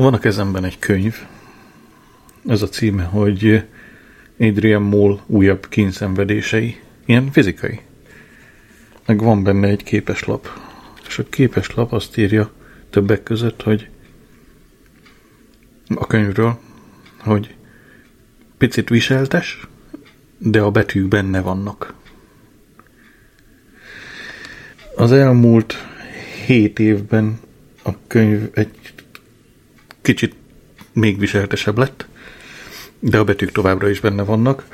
Van a kezemben egy könyv. Ez a címe, hogy Adrian Moll újabb kínszenvedései. Ilyen fizikai. Meg van benne egy képeslap. És a képeslap azt írja többek között, hogy a könyvről, hogy picit viseltes, de a betűk benne vannak. Az elmúlt hét évben a könyv egy kicsit még viseltesebb lett, de a betűk továbbra is benne vannak,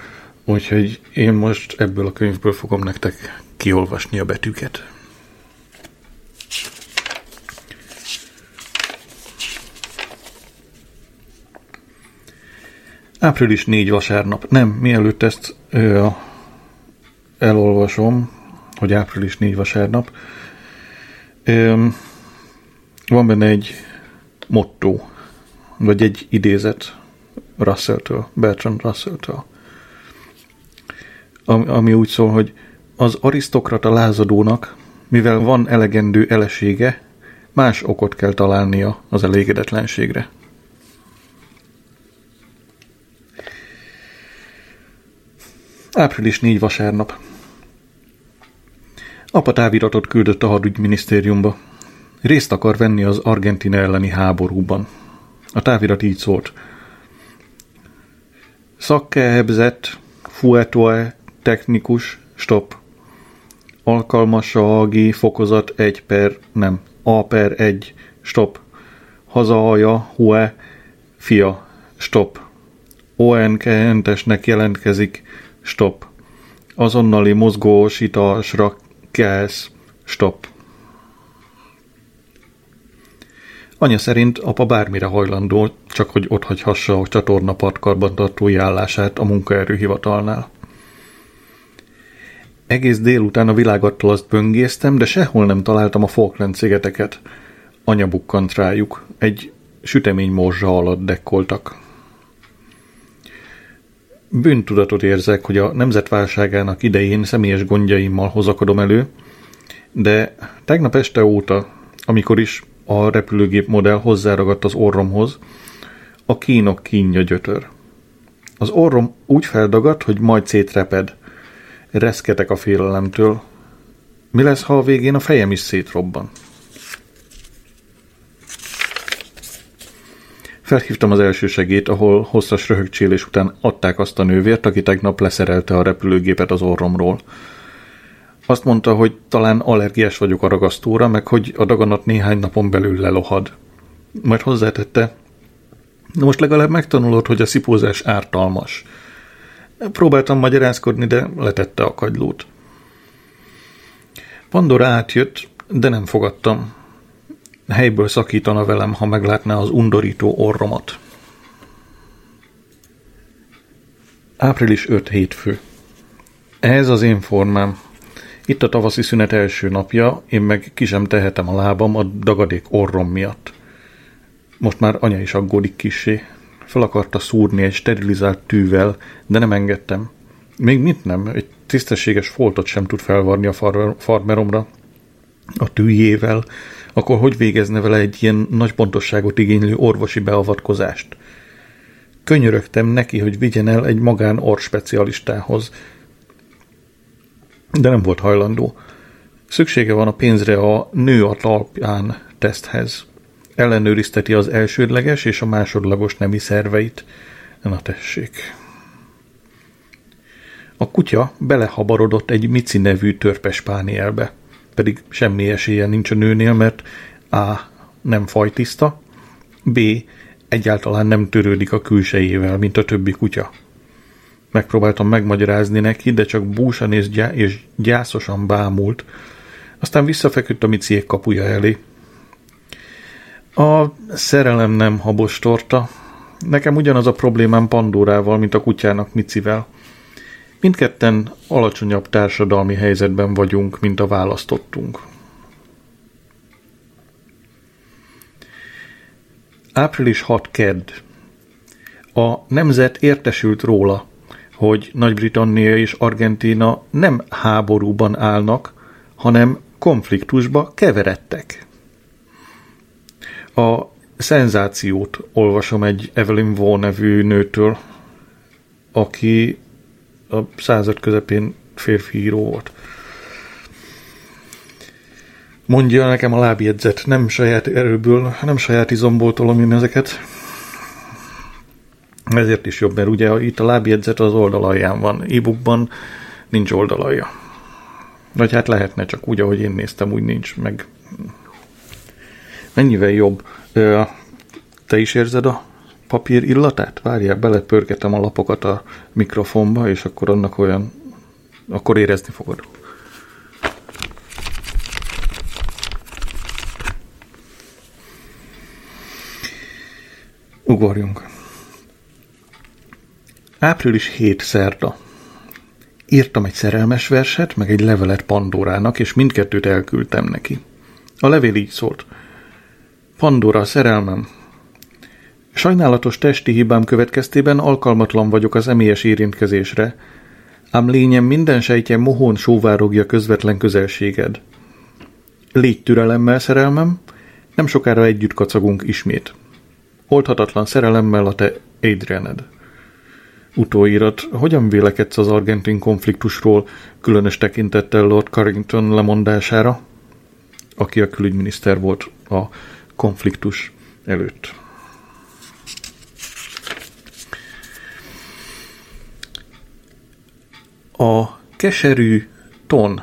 úgyhogy én most ebből a könyvből fogom nektek kiolvasni a betűket. Április 4 vasárnap. Nem, mielőtt ezt ö, elolvasom, hogy április 4 vasárnap, ö, van benne egy motto, vagy egy idézet Russell-től, Bertrand Russell-től, ami, ami úgy szól, hogy az arisztokrata lázadónak, mivel van elegendő elesége, más okot kell találnia az elégedetlenségre. Április 4 vasárnap. Apa táviratot küldött a hadügyminisztériumba. Részt akar venni az Argentina elleni háborúban. A távirat így szólt. Szakkehebzett, fuetoe, technikus, stop. Alkalmasági fokozat 1 per, nem, A per 1, stop. Hazahaja, hue, fia, stop. ONK entesnek jelentkezik, stop. Azonnali mozgósításra kelsz, stop. Anya szerint apa bármire hajlandó, csak hogy ott hagyhassa a csatornapart karbantartói állását a munkaerőhivatalnál. Egész délután a világattal azt böngésztem, de sehol nem találtam a Falkland-szigeteket. Anya bukkant rájuk, egy sütemény morzsa alatt dekkoltak. Bűntudatot érzek, hogy a nemzetválságának idején személyes gondjaimmal hozakodom elő, de tegnap este óta, amikor is a repülőgép modell hozzáragadt az orromhoz, a kínok kínja gyötör. Az orrom úgy feldagadt, hogy majd szétreped. Reszketek a félelemtől. Mi lesz, ha a végén a fejem is szétrobban? Felhívtam az első segét, ahol hosszas röhögcsélés után adták azt a nővért, aki tegnap leszerelte a repülőgépet az orromról. Azt mondta, hogy talán allergiás vagyok a ragasztóra, meg hogy a daganat néhány napon belül lelohad. Majd hozzátette, most legalább megtanulod, hogy a szipózás ártalmas. Próbáltam magyarázkodni, de letette a kagylót. Pandora átjött, de nem fogadtam. Helyből szakítana velem, ha meglátná az undorító orromat. Április 5 hétfő. Ez az én formám. Itt a tavaszi szünet első napja, én meg ki sem tehetem a lábam a dagadék orrom miatt. Most már anya is aggódik kissé. Fel akarta szúrni egy sterilizált tűvel, de nem engedtem. Még mit nem, egy tisztességes foltot sem tud felvarni a farmeromra. A tűjével, akkor hogy végezne vele egy ilyen nagy pontosságot igénylő orvosi beavatkozást? Könyörögtem neki, hogy vigyen el egy magán orspecialistához, de nem volt hajlandó. Szüksége van a pénzre a nő a talpján teszthez. Ellenőrizteti az elsődleges és a másodlagos nemi szerveit. Na tessék. A kutya belehabarodott egy Mici nevű törpes pánielbe, pedig semmi esélye nincs a nőnél, mert A. nem fajtiszta, B. egyáltalán nem törődik a külsejével, mint a többi kutya. Megpróbáltam megmagyarázni neki, de csak búsan és, gyá- és gyászosan bámult. Aztán visszafeküdt a miciék kapuja elé. A szerelem nem habostorta. Nekem ugyanaz a problémám Pandórával, mint a kutyának Micivel. Mindketten alacsonyabb társadalmi helyzetben vagyunk, mint a választottunk. Április 6 kedd. A nemzet értesült róla, hogy Nagy-Britannia és Argentína nem háborúban állnak, hanem konfliktusba keveredtek. A szenzációt olvasom egy Evelyn Waugh nevű nőtől, aki a század közepén férfi író volt. Mondja nekem a lábjegyzet, nem saját erőből, nem saját izomból tolom én ezeket. Ezért is jobb, mert ugye itt a lábjegyzet az oldalalján van, e-bookban nincs oldalajja. Vagy hát lehetne, csak úgy, ahogy én néztem, úgy nincs, meg mennyivel jobb. Te is érzed a papír illatát? Várjál, belepörgetem a lapokat a mikrofonba, és akkor annak olyan, akkor érezni fogod. Ugorjunk. Április 7 szerda. Írtam egy szerelmes verset, meg egy levelet Pandórának, és mindkettőt elküldtem neki. A levél így szólt. Pandora, szerelmem, Sajnálatos testi hibám következtében alkalmatlan vagyok az emélyes érintkezésre, ám lényem minden sejtje mohón sóvárogja közvetlen közelséged. Légy türelemmel, szerelmem, nem sokára együtt kacagunk ismét. Oldhatatlan szerelemmel a te Adrianed. Utóírat, hogyan vélekedsz az argentin konfliktusról, különös tekintettel Lord Carrington lemondására, aki a külügyminiszter volt a konfliktus előtt. A keserű ton.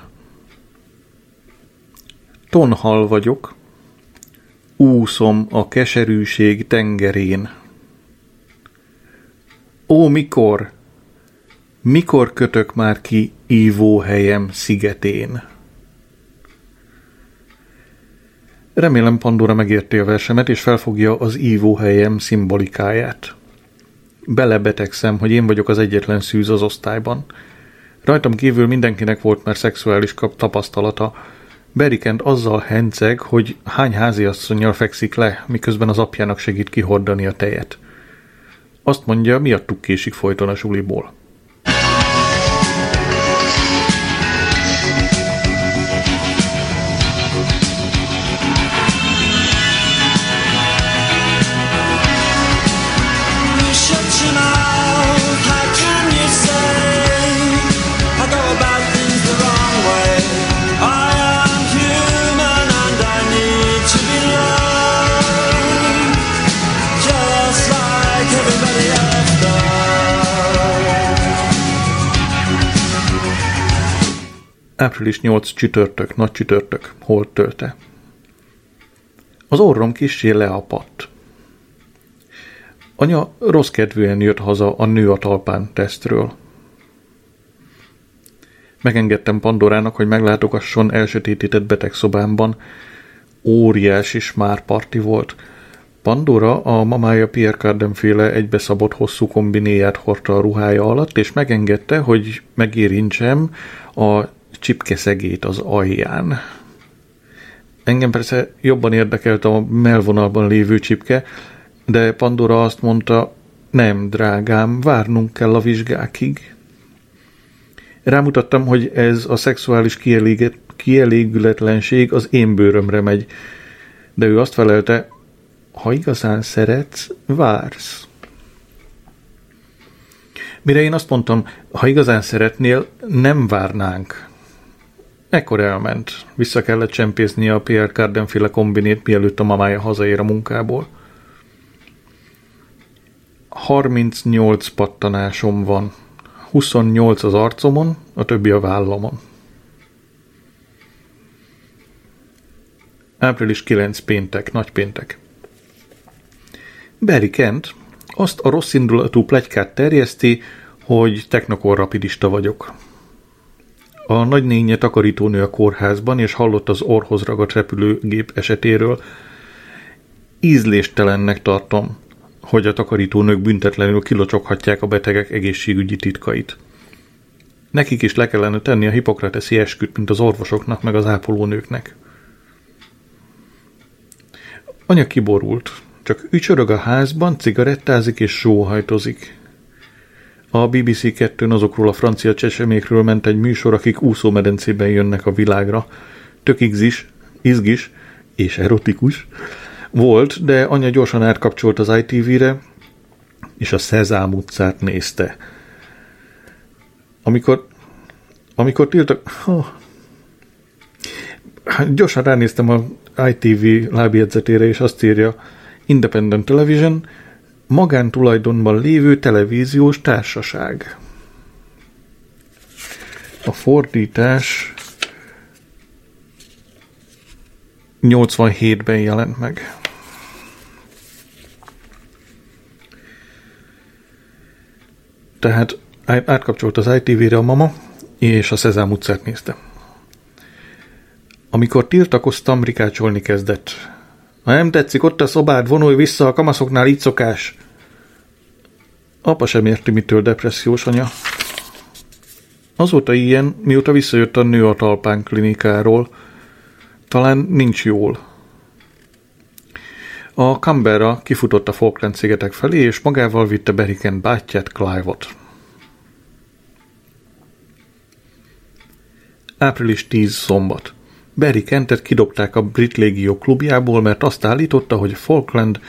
Tonhal vagyok, úszom a keserűség tengerén. Ó, mikor, mikor kötök már ki ívóhelyem szigetén? Remélem Pandora megérti a versemet, és felfogja az ívóhelyem szimbolikáját. Belebetegszem, hogy én vagyok az egyetlen szűz az osztályban. Rajtam kívül mindenkinek volt már szexuális tapasztalata. Berikent azzal henceg, hogy hány háziasszonyjal fekszik le, miközben az apjának segít kihordani a tejet. Azt mondja, miattuk késik folyton a suliból. Április 8 csütörtök, nagy csütörtök, hol tölte. Az orrom kissé leapadt. Anya rossz kedvűen jött haza a nő a talpán tesztről. Megengedtem Pandorának, hogy meglátogasson elsötétített betegszobámban. Óriási már parti volt. Pandora a mamája Pierre Cardin féle egybeszabott hosszú kombinéját hordta a ruhája alatt, és megengedte, hogy megérintsem a csipkeszegét az alján. Engem persze jobban érdekelt a melvonalban lévő csipke, de Pandora azt mondta, nem, drágám, várnunk kell a vizsgákig. Rámutattam, hogy ez a szexuális kieléget, kielégületlenség az én bőrömre megy, de ő azt felelte, ha igazán szeretsz, vársz. Mire én azt mondtam, ha igazán szeretnél, nem várnánk. Ekkor elment. Vissza kellett csempészni a Pierre Carden féle kombinét, mielőtt a mamája hazaér a munkából. 38 pattanásom van. 28 az arcomon, a többi a vállamon. Április 9 péntek, nagy péntek. Barry Kent azt a rossz indulatú plegykát terjeszti, hogy technokorrapidista vagyok. A nagynénye takarítónő a kórházban, és hallott az orhoz ragadt repülőgép esetéről. Ízléstelennek tartom, hogy a takarítónők büntetlenül kilocsoghatják a betegek egészségügyi titkait. Nekik is le kellene tenni a hipokrateszi esküt, mint az orvosoknak, meg az ápolónőknek. Anya kiborult, csak ücsörög a házban, cigarettázik és sóhajtozik. A BBC 2 azokról a francia csesemékről ment egy műsor, akik úszómedencében jönnek a világra. Tök izgis, izgis és erotikus. Volt, de anya gyorsan átkapcsolt az ITV-re, és a Szezám utcát nézte. Amikor, amikor tiltak... Oh, gyorsan ránéztem a ITV lábjegyzetére, és azt írja Independent Television, magántulajdonban lévő televíziós társaság. A fordítás 87-ben jelent meg. Tehát átkapcsolt az ITV-re a mama, és a Szezám utcát nézte. Amikor tiltakoztam, rikácsolni kezdett. Ha nem tetszik, ott a szobád, vonulj vissza, a kamaszoknál így szokás. Apa sem érti, mitől depressziós anya. Azóta ilyen, mióta visszajött a nő a talpán klinikáról. Talán nincs jól. A Canberra kifutott a Falkland szigetek felé, és magával vitte Beriken bátyját, Clive-ot. Április 10 szombat. Barry Kentet kidobták a Brit Légió klubjából, mert azt állította, hogy Falkland...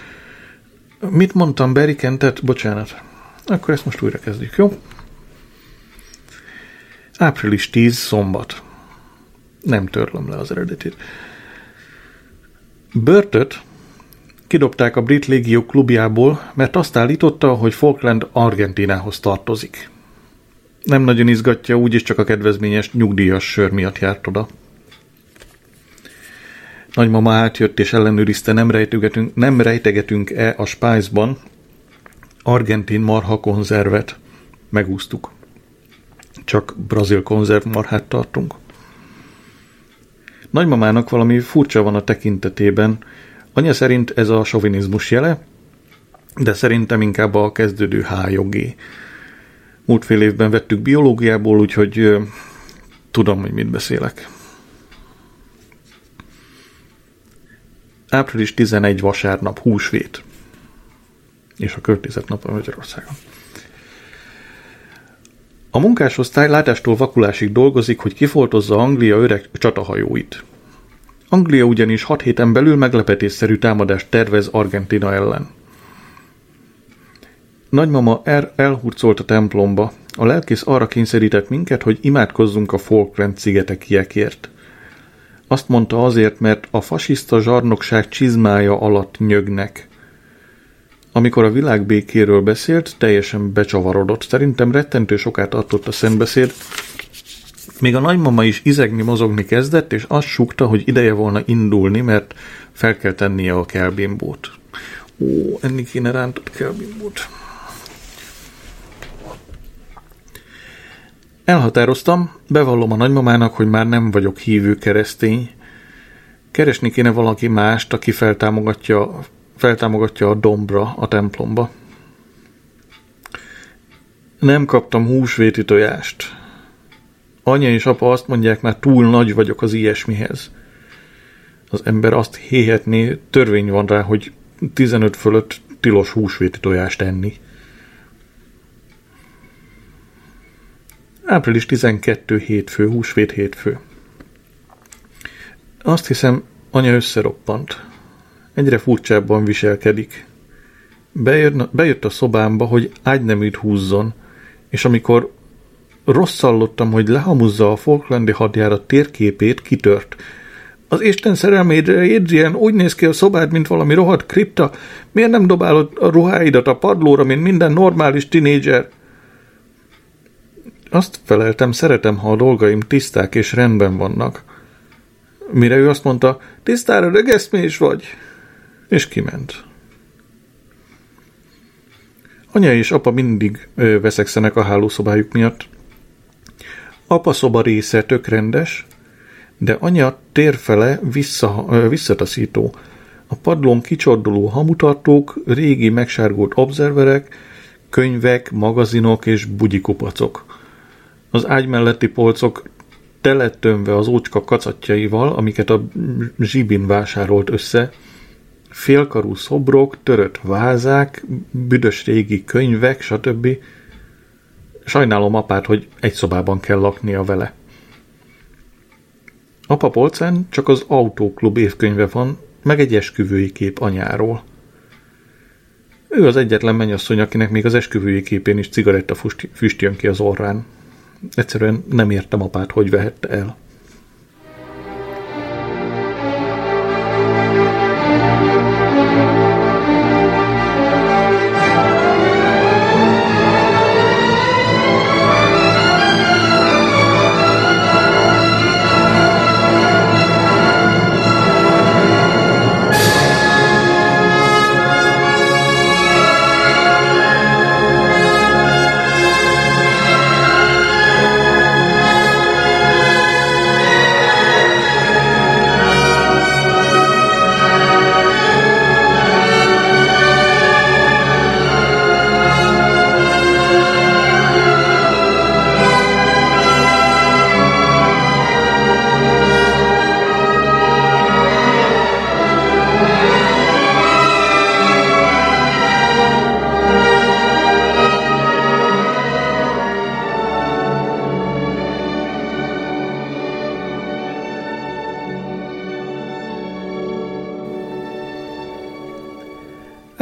Mit mondtam Barry Kentet? Bocsánat. Akkor ezt most újra kezdjük, jó? Április 10 szombat. Nem törlöm le az eredetit. Börtöt kidobták a Brit Légió klubjából, mert azt állította, hogy Falkland Argentinához tartozik. Nem nagyon izgatja, úgyis csak a kedvezményes nyugdíjas sör miatt járt oda. Nagymama átjött és ellenőrizte, nem, rejtegetünk, nem rejtegetünk-e a Spice-ban argentin marha konzervet. Megúsztuk. Csak brazil konzerv marhát tartunk. Nagymamának valami furcsa van a tekintetében. Anya szerint ez a sovinizmus jele, de szerintem inkább a kezdődő hájogé. Múlt fél évben vettük biológiából, úgyhogy ö, tudom, hogy mit beszélek. Április 11 vasárnap, húsvét. És a környezet nap a Magyarországon. A munkásosztály látástól vakulásig dolgozik, hogy kifoltozza Anglia öreg csatahajóit. Anglia ugyanis hat héten belül meglepetésszerű támadást tervez Argentina ellen. Nagymama er elhurcolt a templomba. A lelkész arra kényszerített minket, hogy imádkozzunk a Falkland szigetekiekért. Azt mondta azért, mert a fasiszta zsarnokság csizmája alatt nyögnek. Amikor a világbékéről beszélt, teljesen becsavarodott. Szerintem rettentő sokat tartott a szentbeszéd. Még a nagymama is izegni, mozogni kezdett, és azt sukta, hogy ideje volna indulni, mert fel kell tennie a kelbimbót. Ó, enni kéne rántott kelbimbót. Elhatároztam, bevallom a nagymamának, hogy már nem vagyok hívő keresztény. Keresni kéne valaki mást, aki feltámogatja, feltámogatja a dombra, a templomba. Nem kaptam húsvéti tojást. Anya és apa azt mondják, már túl nagy vagyok az ilyesmihez. Az ember azt héhetné, törvény van rá, hogy 15 fölött tilos húsvéti tojást enni. Április 12 hétfő, húsvét hétfő. Azt hiszem, anya összeroppant. Egyre furcsábban viselkedik. Bejön, bejött a szobámba, hogy ágyneműt húzzon, és amikor rosszallottam, hogy lehamuzza a Falklandi hadjárat térképét, kitört. Az Isten szerelmédre, Adrian, úgy néz ki a szobád, mint valami rohadt kripta. Miért nem dobálod a ruháidat a padlóra, mint minden normális tinédzser? Azt feleltem, szeretem, ha a dolgaim tiszták és rendben vannak. Mire ő azt mondta, tisztára rögeszmés vagy? És kiment. Anya és apa mindig ö, veszekszenek a hálószobájuk miatt. Apa szoba része tök rendes, de anya térfele vissza, ö, visszataszító. A padlón kicsorduló hamutartók, régi megsárgult observerek, könyvek, magazinok és bugyikupacok. Az ágy melletti polcok teletömve az ócska kacatjaival, amiket a zsibin vásárolt össze, félkarú szobrok, törött vázák, büdös régi könyvek, stb. Sajnálom apát, hogy egy szobában kell laknia vele. Apa polcán csak az autóklub évkönyve van, meg egy esküvői kép anyáról. Ő az egyetlen mennyasszony, akinek még az esküvői képén is cigaretta füst jön ki az orrán. Egyszerűen nem értem apát, hogy vehette el.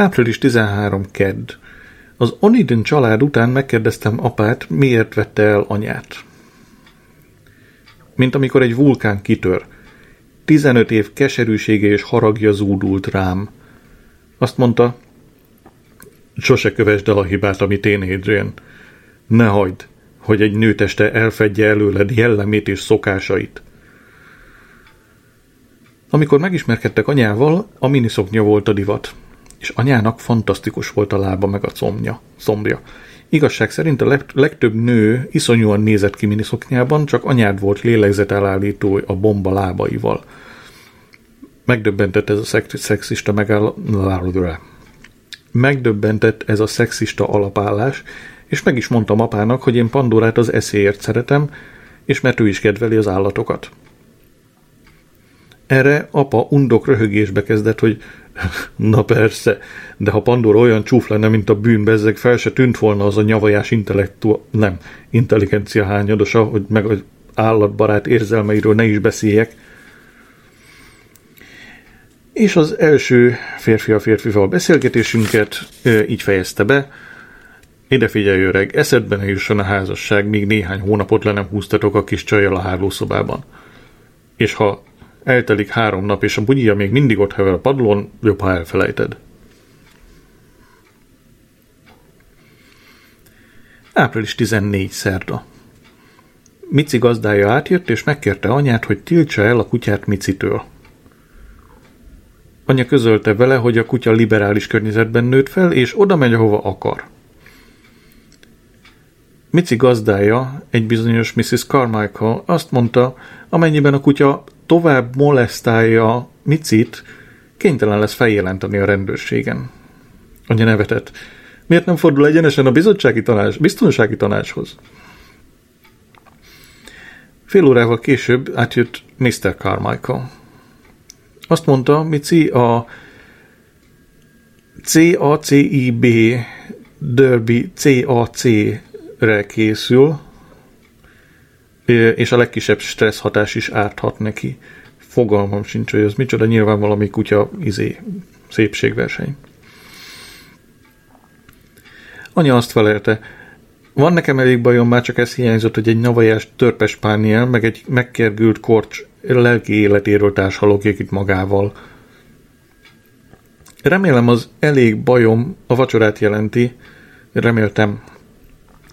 Április 13. Kedd. Az Oniden család után megkérdeztem apát, miért vette el anyát. Mint amikor egy vulkán kitör. 15 év keserűsége és haragja zúdult rám. Azt mondta, sose kövesd el a hibát, amit én Adrian. Ne hagyd, hogy egy nőteste elfedje előled jellemét és szokásait. Amikor megismerkedtek anyával, a miniszoknya volt a divat és anyának fantasztikus volt a lába meg a combja, szombja. Igazság szerint a legtöbb nő iszonyúan nézett ki miniszoknyában, csak anyád volt lélegzetelállító a bomba lábaival. Megdöbbentett ez a szexista megállapodás. Megdöbbentett ez a szexista alapállás, és meg is mondtam apának, hogy én Pandorát az eszéért szeretem, és mert ő is kedveli az állatokat. Erre apa undok röhögésbe kezdett, hogy Na persze, de ha Pandora olyan csúf lenne, mint a bűnbezzeg, fel se tűnt volna az a nyavajás intellektu... nem, intelligencia hányadosa, hogy meg az állatbarát érzelmeiről ne is beszéljek. És az első férfi a férfival beszélgetésünket így fejezte be. Ide figyelj öreg, eszedben ne jusson a házasság, míg néhány hónapot le nem húztatok a kis csajjal a hálószobában. És ha Eltelik három nap, és a bugyija még mindig ott hever a padlón, jobb, ha elfelejted. Április 14 szerda. Mici gazdája átjött, és megkérte anyát, hogy tiltsa el a kutyát Micitől. Anya közölte vele, hogy a kutya liberális környezetben nőtt fel, és oda megy, ahova akar. Mici gazdája, egy bizonyos Mrs. Carmichael azt mondta, amennyiben a kutya tovább molesztálja Micit, kénytelen lesz feljelenteni a rendőrségen. Anya nevetett. Miért nem fordul egyenesen a bizottsági tanács, biztonsági tanácshoz? Fél órával később átjött Mr. Carmichael. Azt mondta, Mici a CACIB Derby CAC-re készül, és a legkisebb stressz hatás is árthat neki. Fogalmam sincs, hogy ez micsoda, nyilván valami kutya izé, szépségverseny. Anya azt felelte, van nekem elég bajom, már csak ez hiányzott, hogy egy navajás törpes pániel, meg egy megkergült korcs lelki életéről társalogjuk itt magával. Remélem az elég bajom a vacsorát jelenti, reméltem,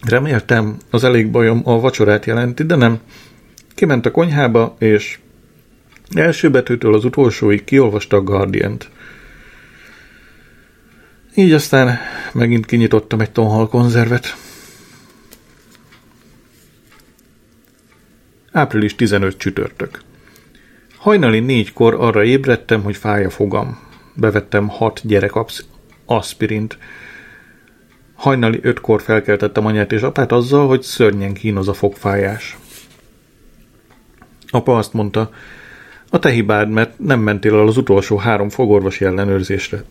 Reméltem, az elég bajom a vacsorát jelenti, de nem. Kiment a konyhába, és első betűtől az utolsóig kiolvasta a Guardian-t. Így aztán megint kinyitottam egy tonhal konzervet. Április 15 csütörtök. Hajnali négykor arra ébredtem, hogy fáj a fogam. Bevettem hat gyerek aspirint. Hajnali ötkor felkeltettem anyát és apát azzal, hogy szörnyen kínoz a fogfájás. Apa azt mondta, a te hibád, mert nem mentél el az utolsó három fogorvosi ellenőrzésre.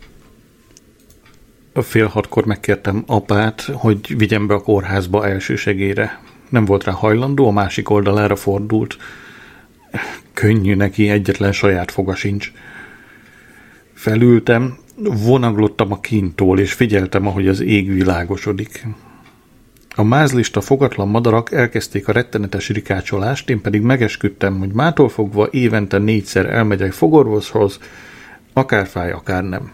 Fél hatkor megkértem apát, hogy vigyem be a kórházba elsősegére. Nem volt rá hajlandó, a másik oldalára fordult. Könnyű neki, egyetlen saját foga sincs. Felültem, vonaglottam a kintól, és figyeltem, ahogy az ég világosodik. A mázlista fogatlan madarak elkezdték a rettenetes rikácsolást, én pedig megesküdtem, hogy mától fogva évente négyszer elmegyek fogorvoshoz, akár fáj, akár nem.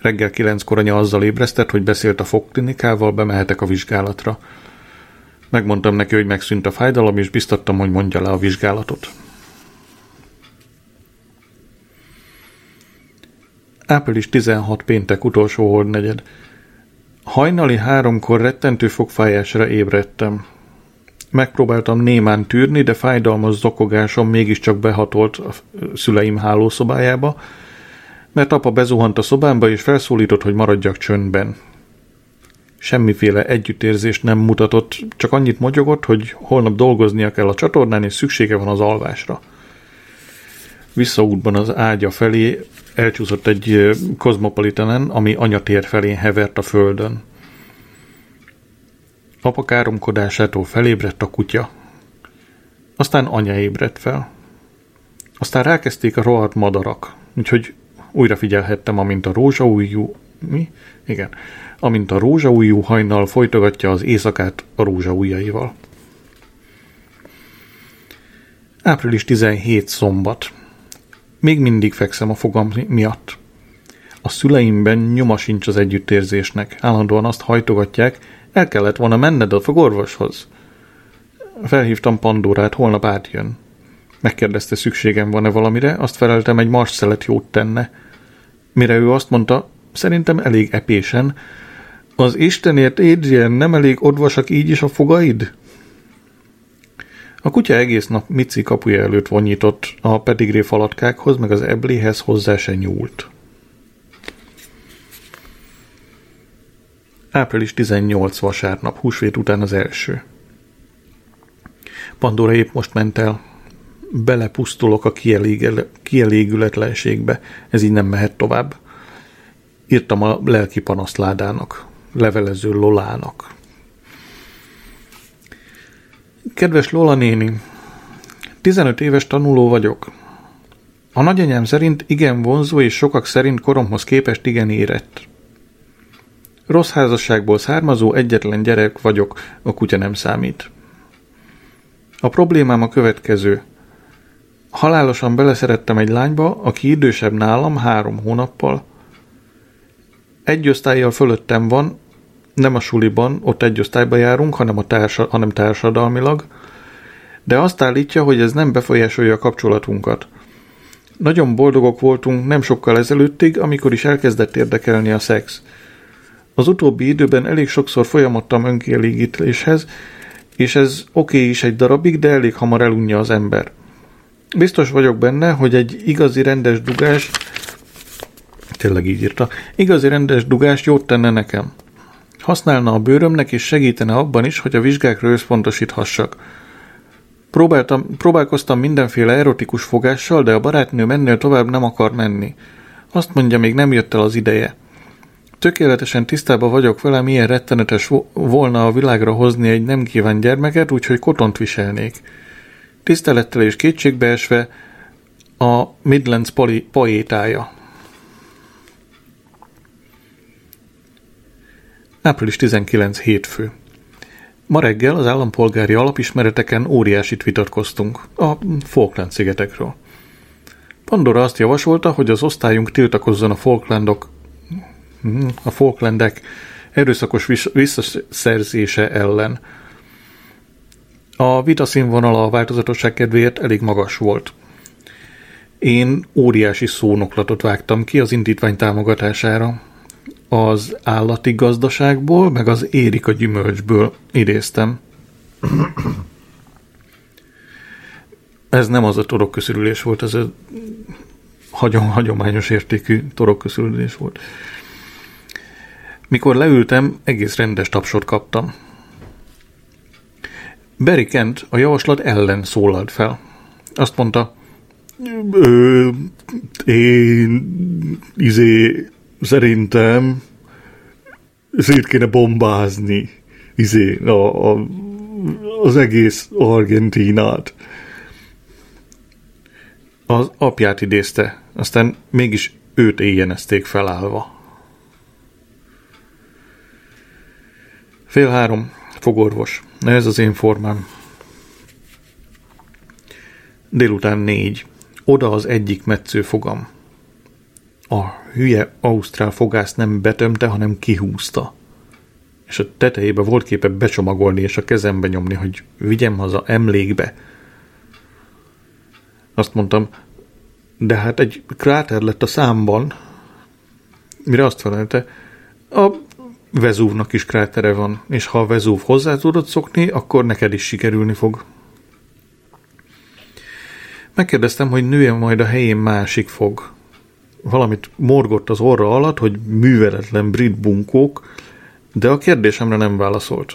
Reggel kilenckor anya azzal ébresztett, hogy beszélt a fogklinikával, bemehetek a vizsgálatra. Megmondtam neki, hogy megszűnt a fájdalom, és biztattam, hogy mondja le a vizsgálatot. Április 16 péntek utolsó holdnegyed. Hajnali háromkor rettentő fogfájásra ébredtem. Megpróbáltam némán tűrni, de fájdalmas zokogásom mégiscsak behatolt a szüleim hálószobájába, mert apa bezuhant a szobámba és felszólított, hogy maradjak csöndben. Semmiféle együttérzést nem mutatott, csak annyit mogyogott, hogy holnap dolgoznia kell a csatornán, és szüksége van az alvásra. Visszaútban az ágya felé elcsúszott egy kozmopolitanen, ami anyatér felé hevert a földön. Apa káromkodásától felébredt a kutya. Aztán anya ébredt fel. Aztán rákezdték a rohadt madarak, úgyhogy újra figyelhettem, amint a rózsaújú... Mi? Igen. Amint a rózsaújú hajnal folytogatja az éjszakát a rózsaújjaival. Április 17 szombat. Még mindig fekszem a fogam miatt. A szüleimben nyoma sincs az együttérzésnek. Állandóan azt hajtogatják, el kellett volna menned a fogorvoshoz. Felhívtam Pandórát, holnap átjön. Megkérdezte, szükségem van-e valamire, azt feleltem, egy marszelet jót tenne. Mire ő azt mondta, szerintem elég epésen, az Istenért Adrian nem elég odvasak így is a fogaid? A kutya egész nap Mici kapuja előtt vonyított, a pedigré falatkákhoz, meg az ebléhez hozzá se nyúlt. Április 18 vasárnap, húsvét után az első. Pandora épp most ment el. Belepusztulok a kielégületlenségbe, ez így nem mehet tovább. Írtam a lelki panaszládának, levelező Lolának. Kedves Lola néni, 15 éves tanuló vagyok. A nagyanyám szerint igen vonzó, és sokak szerint koromhoz képest igen érett. Rossz házasságból származó egyetlen gyerek vagyok, a kutya nem számít. A problémám a következő. Halálosan beleszerettem egy lányba, aki idősebb nálam három hónappal. Egy osztályjal fölöttem van, nem a suliban, ott egy osztályba járunk, hanem, a társa, hanem társadalmilag, de azt állítja, hogy ez nem befolyásolja a kapcsolatunkat. Nagyon boldogok voltunk nem sokkal ezelőttig, amikor is elkezdett érdekelni a szex. Az utóbbi időben elég sokszor folyamodtam önkielégítéshez, és ez oké okay is egy darabig, de elég hamar elunja az ember. Biztos vagyok benne, hogy egy igazi rendes dugás, tényleg így írta, igazi rendes dugás jót tenne nekem. Használna a bőrömnek, és segítene abban is, hogy a vizsgákra összpontosíthassak. Próbáltam, próbálkoztam mindenféle erotikus fogással, de a barátnőm ennél tovább nem akar menni. Azt mondja, még nem jött el az ideje. Tökéletesen tisztában vagyok vele, milyen rettenetes volna a világra hozni egy nem kíván gyermeket, úgyhogy kotont viselnék. Tisztelettel és kétségbeesve a Midlands poli- poétája. Április 19 hétfő. Ma reggel az állampolgári alapismereteken óriásit vitatkoztunk a Falkland-szigetekről. Pandora azt javasolta, hogy az osztályunk tiltakozzon a Falklandok a Falklandek erőszakos visszaszerzése ellen. A vita színvonala a változatosság kedvéért elég magas volt. Én óriási szónoklatot vágtam ki az indítvány támogatására. Az állati gazdaságból, meg az érika gyümölcsből idéztem. Ez nem az a torokköszörülés volt, ez a hagyományos értékű torokköszörülés volt. Mikor leültem, egész rendes tapsot kaptam. Barry Kent a javaslat ellen szólalt fel. Azt mondta, én izé szerintem szét kéne bombázni izé, a, a, az egész Argentinát. Az apját idézte, aztán mégis őt éjjenezték felállva. Fél három, fogorvos. Ez az én formám. Délután négy. Oda az egyik metsző fogam. A hülye ausztrál fogász nem betömte, hanem kihúzta. És a tetejébe volt képe becsomagolni és a kezembe nyomni, hogy vigyem haza emlékbe. Azt mondtam, de hát egy kráter lett a számban. Mire azt felelte, a Vezúvnak is krátere van, és ha a Vezúv hozzá tudod szokni, akkor neked is sikerülni fog. Megkérdeztem, hogy nője majd a helyén másik fog. Valamit morgott az orra alatt, hogy műveletlen brit bunkók, de a kérdésemre nem válaszolt.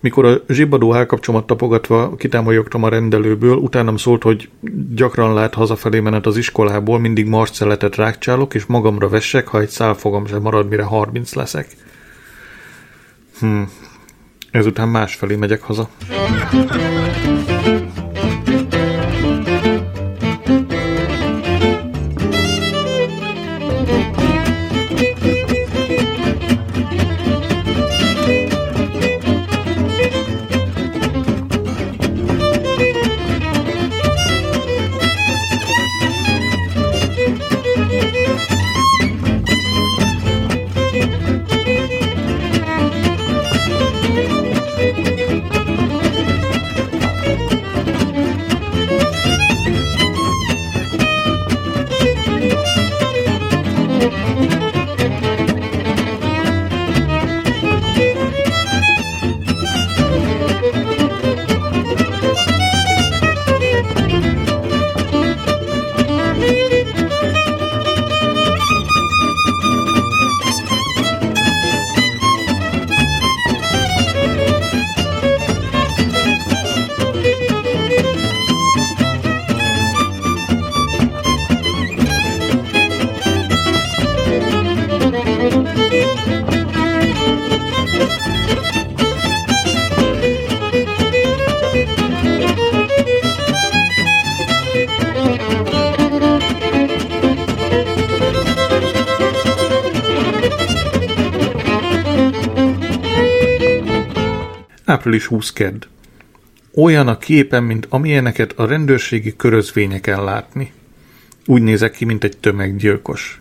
Mikor a zsibadó állkapcsomat tapogatva kitámolyogtam a rendelőből, utánam szólt, hogy gyakran lát hazafelé menet az iskolából, mindig marceletet rákcsálok, és magamra vessek, ha egy szálfogam sem marad, mire 30 leszek. Hm, ezután másfelé megyek haza. Április 20 kedd. Olyan a képen, mint amilyeneket a rendőrségi körözvényeken látni. Úgy nézek ki, mint egy tömeggyilkos.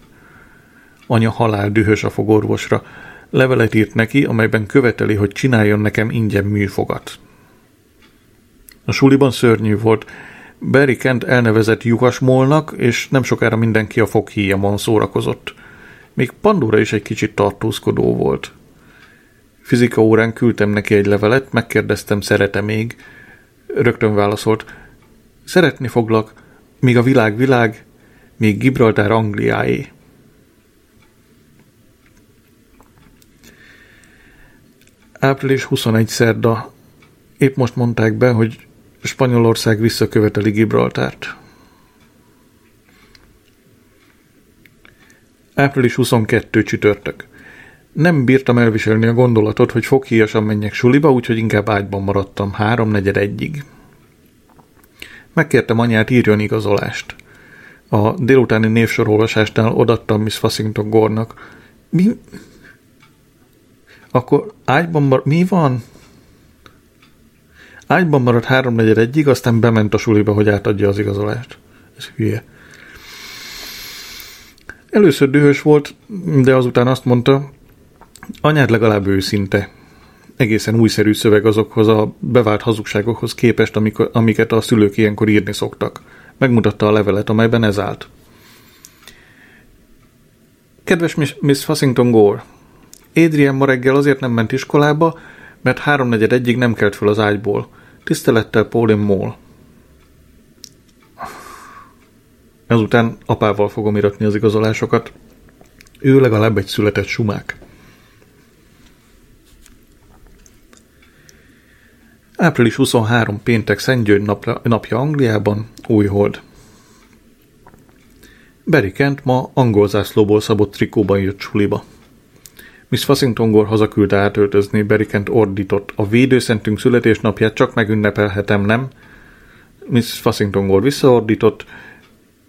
Anya halál dühös a fogorvosra. Levelet írt neki, amelyben követeli, hogy csináljon nekem ingyen műfogat. A suliban szörnyű volt. Barry Kent elnevezett juhasmolnak, és nem sokára mindenki a foghíjamon szórakozott. Még Pandora is egy kicsit tartózkodó volt. Fizika órán küldtem neki egy levelet, megkérdeztem, szerete még. Rögtön válaszolt, szeretni foglak, míg a világ világ, még Gibraltár Angliáé. Április 21 szerda. Épp most mondták be, hogy Spanyolország visszaköveteli Gibraltárt. Április 22 csütörtök. Nem bírtam elviselni a gondolatot, hogy foghíjasan menjek suliba, úgyhogy inkább ágyban maradtam háromnegyed egyig. Megkértem anyát írjon igazolást. A délutáni névsorolvasásnál odattam Miss Fassington Gornak. Mi? Akkor ágyban mar... Mi van? Ágyban maradt háromnegyed egyig, aztán bement a suliba, hogy átadja az igazolást. Ez hülye. Először dühös volt, de azután azt mondta, Anyád legalább őszinte. Egészen újszerű szöveg azokhoz a bevált hazugságokhoz képest, amikor, amiket a szülők ilyenkor írni szoktak. Megmutatta a levelet, amelyben ez állt. Kedves Miss, Fassington Gore, Adrian ma reggel azért nem ment iskolába, mert háromnegyed egyig nem kelt fel az ágyból. Tisztelettel Pauline Moll. Ezután apával fogom iratni az igazolásokat. Ő legalább egy született sumák. Április 23 péntek Szentgyörgy napja, Angliában, újhold. Barry Kent ma angol zászlóból szabott trikóban jött suliba. Miss Fassington Gore hazaküldte átöltözni, Barry Kent ordított. A védőszentünk születésnapját csak megünnepelhetem, nem? Miss Fassington Gore visszaordított,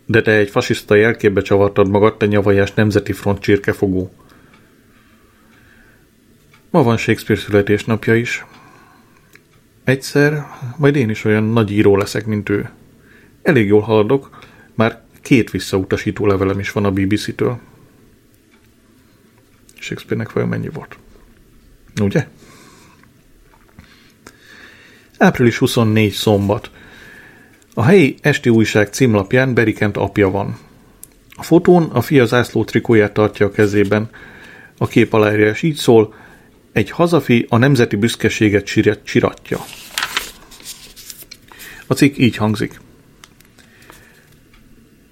de te egy fasiszta jelkébe csavartad magad, te nyavajás nemzeti front csirkefogó. Ma van Shakespeare születésnapja is. Egyszer majd én is olyan nagy író leszek, mint ő. Elég jól haladok, már két visszautasító levelem is van a BBC-től. Shakespeare-nek vajon mennyi volt? Ugye? Április 24 szombat. A helyi esti újság címlapján Berikent apja van. A fotón a fia zászló trikóját tartja a kezében. A kép aláírás így szól, egy hazafi a nemzeti büszkeséget csiratja. A cikk így hangzik.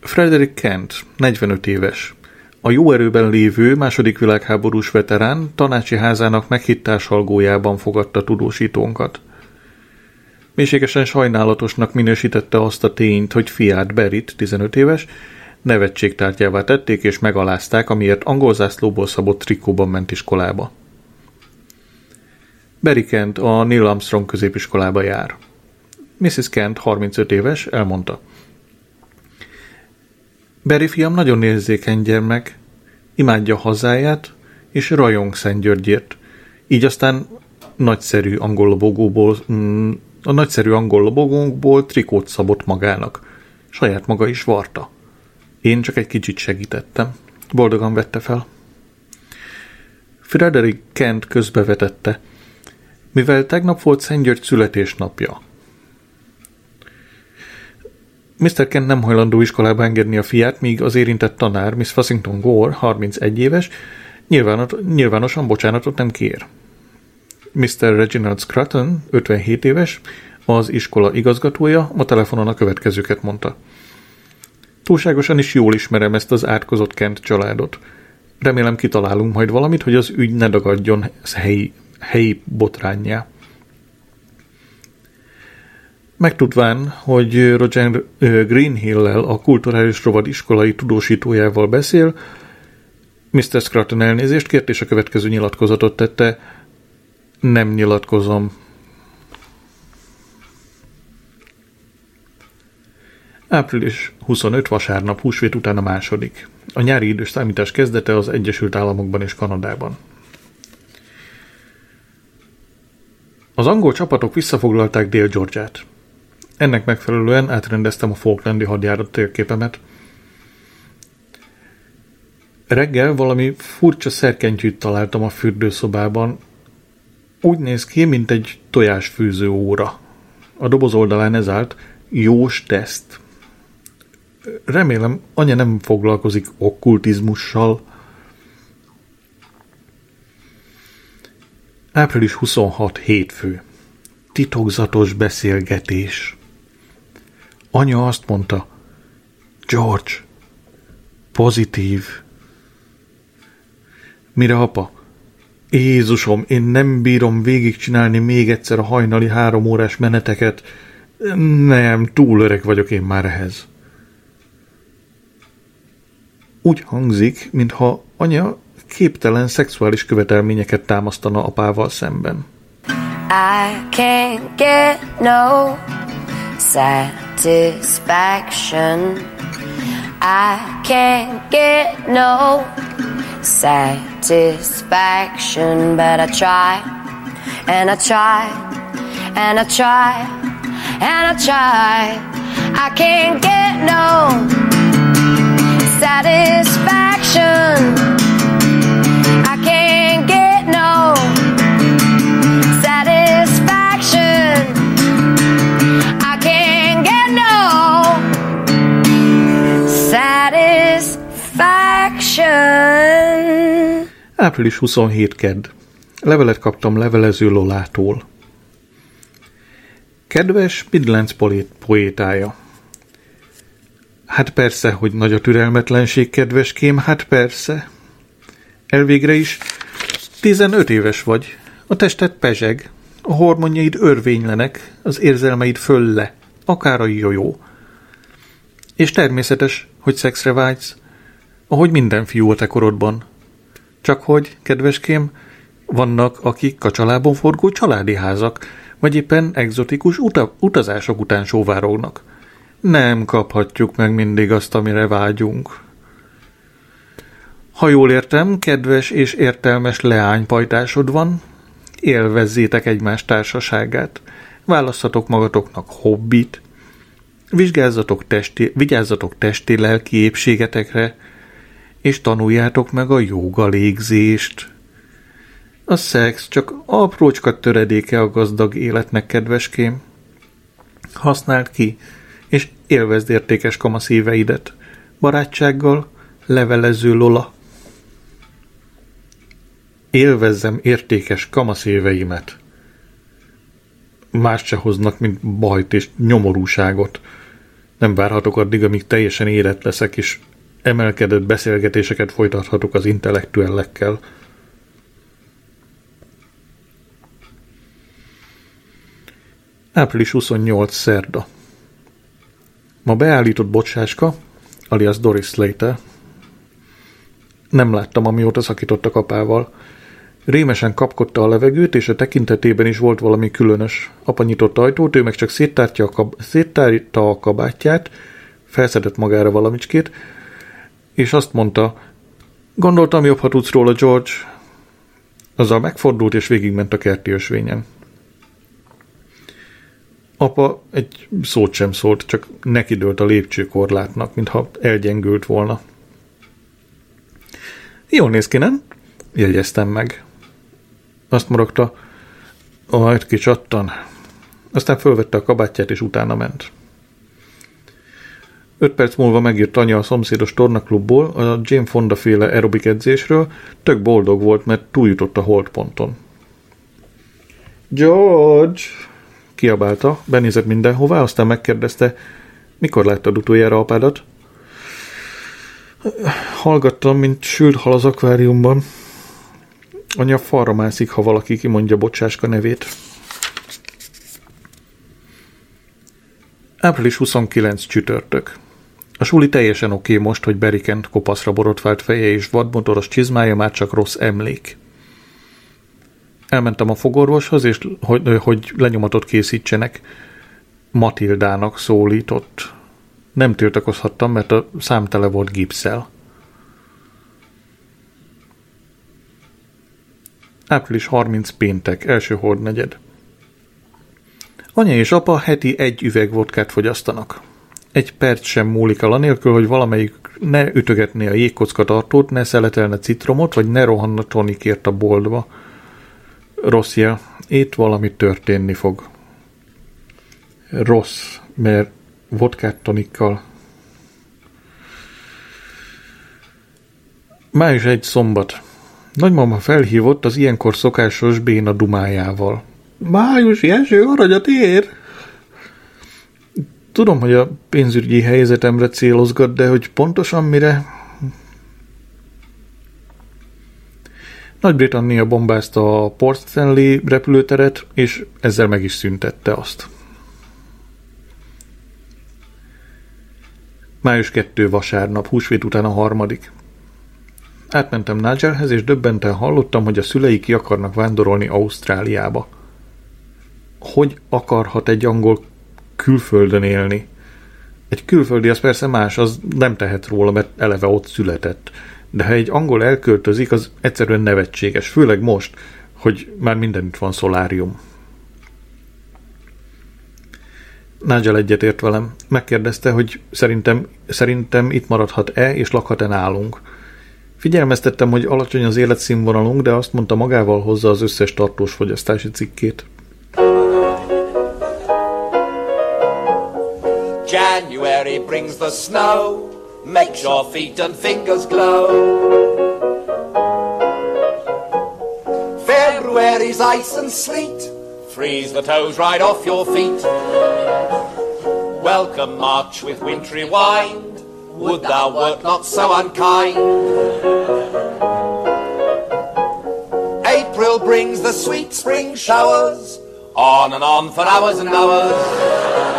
Frederick Kent, 45 éves. A jó erőben lévő második világháborús veterán tanácsi házának meghittársalgójában fogadta tudósítónkat. Mélységesen sajnálatosnak minősítette azt a tényt, hogy fiát Berit, 15 éves, nevetségtárgyává tették és megalázták, amiért angol zászlóból szabott trikóban ment iskolába. Barry Kent a Neil Armstrong középiskolába jár. Mrs. Kent, 35 éves, elmondta. Barry fiam nagyon érzékeny gyermek, imádja hazáját, és rajong Szent Györgyért. Így aztán nagyszerű angol lobogóból, mm, a nagyszerű angol lobogónkból trikót szabott magának. Saját maga is varta. Én csak egy kicsit segítettem. Boldogan vette fel. Frederick Kent közbevetette – mivel tegnap volt Szent György születésnapja. Mr. Kent nem hajlandó iskolába engedni a fiát, míg az érintett tanár, Miss Fassington Gore, 31 éves, nyilvánosan bocsánatot nem kér. Mr. Reginald Scruton, 57 éves, az iskola igazgatója, a telefonon a következőket mondta. Túlságosan is jól ismerem ezt az átkozott Kent családot. Remélem kitalálunk majd valamit, hogy az ügy ne dagadjon helyi helyi botrányjá. Megtudván, hogy Roger Greenhill-lel, a kulturális rovad iskolai tudósítójával beszél, Mr. Scruton elnézést kért, és a következő nyilatkozatot tette. Nem nyilatkozom. Április 25 vasárnap, húsvét után a második. A nyári idős számítás kezdete az Egyesült Államokban és Kanadában. Az angol csapatok visszafoglalták Dél-Georgiát. Ennek megfelelően átrendeztem a Falklandi hadjárat térképemet. Reggel valami furcsa szerkentyűt találtam a fürdőszobában. Úgy néz ki, mint egy tojásfűző óra. A doboz oldalán ez állt, Jós teszt. Remélem, anya nem foglalkozik okkultizmussal. Április 26 hétfő. Titokzatos beszélgetés. Anya azt mondta, George, pozitív. Mire apa? Jézusom, én nem bírom végigcsinálni még egyszer a hajnali három órás meneteket. Nem, túl öreg vagyok én már ehhez. Úgy hangzik, mintha anya képtelen szexuális követelményeket támasztana apával szemben. I can't get no satisfaction. I can't get no satisfaction, but I try and I try and I try and I try. I can't get no satisfaction. Április 27 kedd. Levelet kaptam levelező Lolától. Kedves Midlands poétája. Hát persze, hogy nagy a türelmetlenség, kedveském, hát persze. Elvégre is 15 éves vagy, a tested pezseg, a hormonjaid örvénylenek, az érzelmeid fölle, akár a jó. És természetes, hogy szexre vágysz, ahogy minden fiú a te korodban. Csak hogy, kedveském, vannak, akik a családon forgó családi házak, Vagy éppen egzotikus uta- utazások után sóvárognak. Nem kaphatjuk meg mindig azt, amire vágyunk. Ha jól értem, kedves és értelmes leánypajtásod van, élvezzétek egymás társaságát. Választhatok magatoknak hobbit, vizsgázzatok testi, vigyázzatok testi lelki épségetekre, és tanuljátok meg a jóga légzést. A szex csak aprócska töredéke a gazdag életnek, kedveském. Használd ki, és élvezd értékes kamaszíveidet. Barátsággal, levelező Lola. Élvezzem értékes kamaszéveimet. Más se hoznak, mint bajt és nyomorúságot. Nem várhatok addig, amíg teljesen érett leszek, és emelkedett beszélgetéseket folytathatok az intellektuellekkel. Április 28. szerda. Ma beállított bocsáska, alias Doris Slater. Nem láttam, amióta szakított a kapával. Rémesen kapkodta a levegőt, és a tekintetében is volt valami különös. Apa nyitott ajtót, ő meg csak széttárta a, kab- a kabátját, felszedett magára valamicskét, és azt mondta, gondoltam jobb, ha tudsz róla, George. Azzal megfordult, és végigment a kerti ösvényen. Apa egy szót sem szólt, csak nekidőlt a lépcsőkorlátnak, mintha elgyengült volna. Jól néz ki, nem? Jegyeztem meg. Azt morogta, majd kicsattan. Aztán fölvette a kabátját, és utána ment. Öt perc múlva megírt anya a szomszédos tornaklubból a Jane Fonda féle aerobik edzésről, tök boldog volt, mert túljutott a holdponton. George! kiabálta, benézett mindenhová, aztán megkérdezte, mikor láttad utoljára apádat? Hallgattam, mint sült hal az akváriumban. Anya falra mászik, ha valaki kimondja bocsáska nevét. Április 29 csütörtök. A suli teljesen oké most, hogy Berikent kopaszra borotvált feje és vadmotoros csizmája már csak rossz emlék. Elmentem a fogorvoshoz, és hogy, hogy lenyomatot készítsenek. Matildának szólított. Nem tiltakozhattam, mert a szám tele volt gipszel. Április 30 péntek, első hordnegyed. Anya és apa heti egy üveg vodkát fogyasztanak. Egy perc sem múlik el anélkül, hogy valamelyik ne ütögetné a jégkocka tartót, ne szeletelne citromot, vagy ne rohanna tonikért a boltba. Rossz jel, itt valami történni fog. Rossz, mert vodkát tonikkal. Május egy szombat. Nagymama felhívott az ilyenkor szokásos béna dumájával. Májusi eső aranyat ér! Tudom, hogy a pénzügyi helyzetemre célozgat, de hogy pontosan mire? Nagy-Britannia bombázta a Port Stanley repülőteret, és ezzel meg is szüntette azt. Május 2 vasárnap, húsvét után a harmadik. Átmentem Nigelhez, és döbbenten hallottam, hogy a szülei ki akarnak vándorolni Ausztráliába. Hogy akarhat egy angol külföldön élni? Egy külföldi az persze más, az nem tehet róla, mert eleve ott született. De ha egy angol elköltözik, az egyszerűen nevetséges, főleg most, hogy már mindenütt van szolárium. Nigel egyetért velem. Megkérdezte, hogy szerintem, szerintem itt maradhat-e és lakhat-e nálunk. Figyelmeztettem, hogy alacsony az életszínvonalunk, de azt mondta magával hozza az összes tartós fogyasztási cikkét. January brings the snow, makes your feet and fingers glow. February's ice and sleet, freeze the toes right off your feet. Welcome March with wintry wind, would thou wert not so unkind. April brings the sweet spring showers, on and on for hours and hours.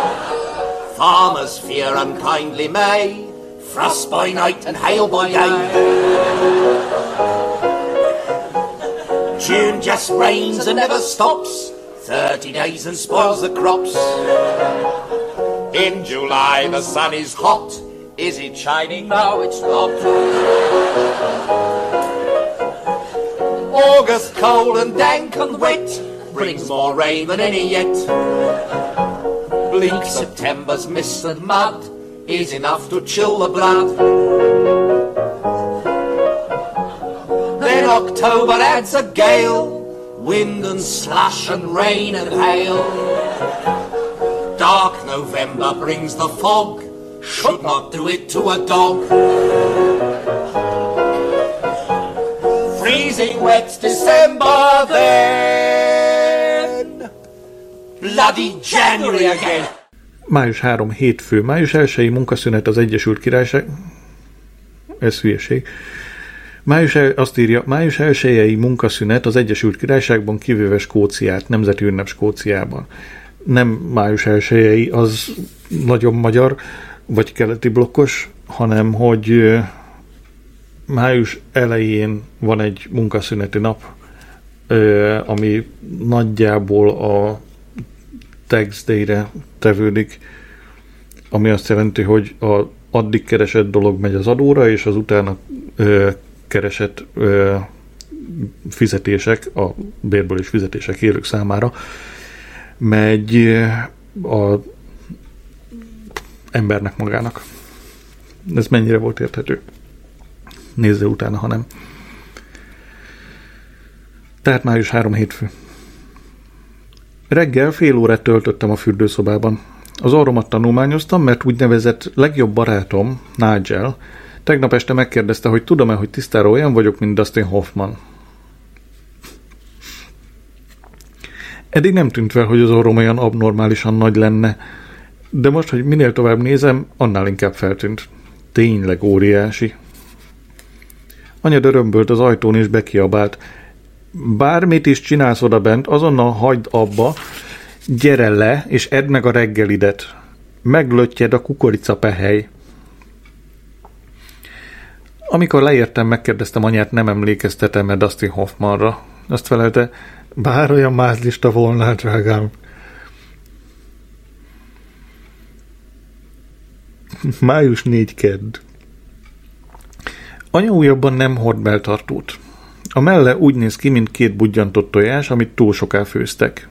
Farmers fear unkindly May, frost by night and hail by day. June just rains and never stops, 30 days and spoils the crops. In July the sun is hot. Is it shining? No, it's not. August cold and dank and wet brings more rain than any yet. Bleak September's mist and mud is enough to chill the blood. Then October adds a gale, wind and slush and rain and hail. Dark November brings the fog, should not do it to a dog. Freezing wet December then, bloody January again. Május 3 hétfő. Május 1 munkaszünet az Egyesült Királyság. Ez hülyeség. Május, el, azt írja, május 1 munkaszünet az Egyesült Királyságban kivéve Skóciát, nemzeti ünnep Skóciában. Nem május 1 az nagyon magyar, vagy keleti blokkos, hanem hogy május elején van egy munkaszüneti nap, ami nagyjából a Tax Day-re tevődik, ami azt jelenti, hogy a addig keresett dolog megy az adóra, és az utána ö, keresett ö, fizetések, a bérből és fizetések élők számára megy a embernek magának. Ez mennyire volt érthető? Nézze utána, ha nem. Tehát május 3 hétfő. Reggel fél órát töltöttem a fürdőszobában. Az orromat tanulmányoztam, mert úgynevezett legjobb barátom, Nigel, tegnap este megkérdezte, hogy tudom-e, hogy tisztára olyan vagyok, mint Dustin Hoffman. Eddig nem tűnt fel, hogy az orrom olyan abnormálisan nagy lenne, de most, hogy minél tovább nézem, annál inkább feltűnt. Tényleg óriási. Anya dörömbölt az ajtón és bekiabált. Bármit is csinálsz oda bent, azonnal hagyd abba, gyere le, és edd meg a reggelidet. Meglöttyed a kukoricapehely. Amikor leértem, megkérdeztem anyát, nem emlékeztetem-e Dustin Hoffmanra. Azt felelte, bár olyan mázlista volna, drágám. Május 4 kedd. Anya újabban nem hord beltartót. A melle úgy néz ki, mint két budjantott tojás, amit túl soká főztek.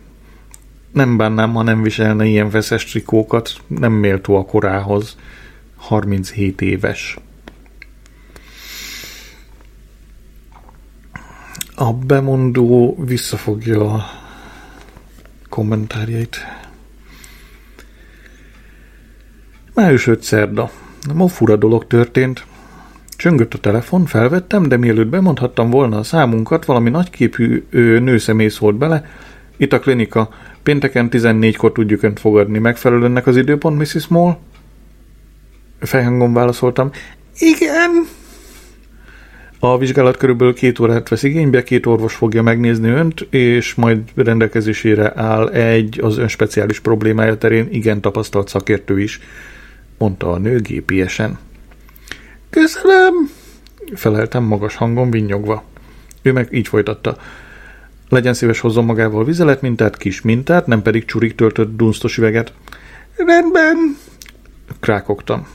Nem bánnám, ha nem viselne ilyen veszes trikókat, nem méltó a korához. 37 éves. A bemondó visszafogja a kommentárjait. Május 5 szerda. Ma fura dolog történt. Csöngött a telefon, felvettem, de mielőtt bemondhattam volna a számunkat, valami nagyképű nőszemély szólt bele. Itt a klinika. Pénteken 14-kor tudjuk önt fogadni. Megfelelő ennek az időpont, Mrs. Moll? Fejhangon válaszoltam. Igen. A vizsgálat körülbelül két órát vesz igénybe, két orvos fogja megnézni önt, és majd rendelkezésére áll egy az ön speciális problémája terén igen tapasztalt szakértő is, mondta a nő gépiesen. Köszönöm, feleltem magas hangon vinnyogva. Ő meg így folytatta. Legyen szíves hozzon magával vizelet mintát, kis mintát, nem pedig csurik töltött dunsztos üveget. Rendben, krákogtam.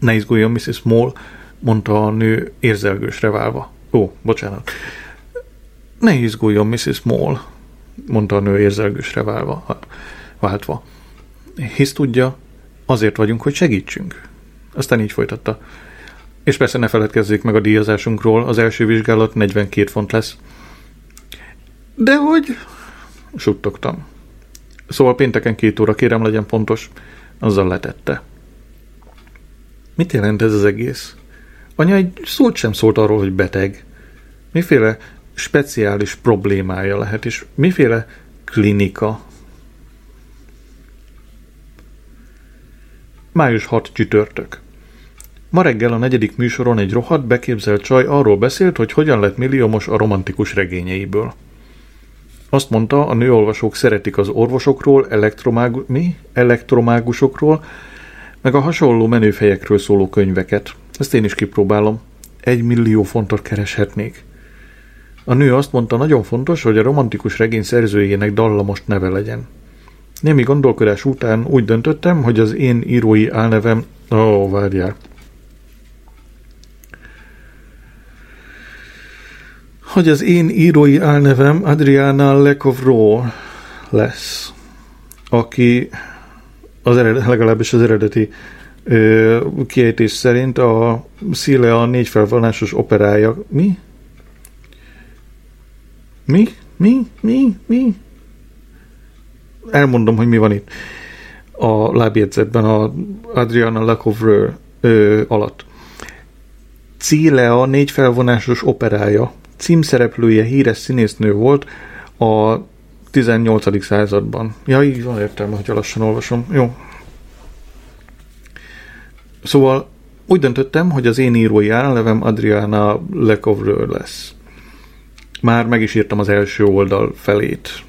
Ne izguljon, Mrs. Moll, mondta a nő érzelgősre válva. Ó, bocsánat. Ne izguljon, Mrs. Moll, mondta a nő érzelgősre válva, váltva. Hisz tudja, azért vagyunk, hogy segítsünk. Aztán így folytatta. És persze ne feledkezzék meg a díjazásunkról, az első vizsgálat 42 font lesz. De hogy? Suttogtam. Szóval pénteken két óra, kérem legyen pontos. Azzal letette. Mit jelent ez az egész? Anya egy szót sem szólt arról, hogy beteg. Miféle speciális problémája lehet, és miféle klinika. Május 6 csütörtök. Ma reggel a negyedik műsoron egy rohadt beképzelt csaj arról beszélt, hogy hogyan lett milliómos a romantikus regényeiből. Azt mondta, a nőolvasók szeretik az orvosokról, elektromágu- mi? elektromágusokról, meg a hasonló menőfejekről szóló könyveket. Ezt én is kipróbálom. Egy millió fontot kereshetnék. A nő azt mondta, nagyon fontos, hogy a romantikus regény szerzőjének dallamos neve legyen. Némi gondolkodás után úgy döntöttem, hogy az én írói álnevem... Ó, oh, várjál. Hogy az én írói álnevem Adriana Lekovro lesz, aki az eredet, legalábbis az eredeti ö, kiejtés szerint a Szíle a négy felvonásos operája. Mi? Mi? Mi? Mi? Mi? elmondom, hogy mi van itt a lábjegyzetben a Adriana Lacovreux alatt. Cíle a négy felvonásos operája. Címszereplője híres színésznő volt a 18. században. Ja, így van értelme, hogy lassan olvasom. Jó. Szóval úgy döntöttem, hogy az én írói állnevem Adriana Lecovreux lesz. Már meg is írtam az első oldal felét.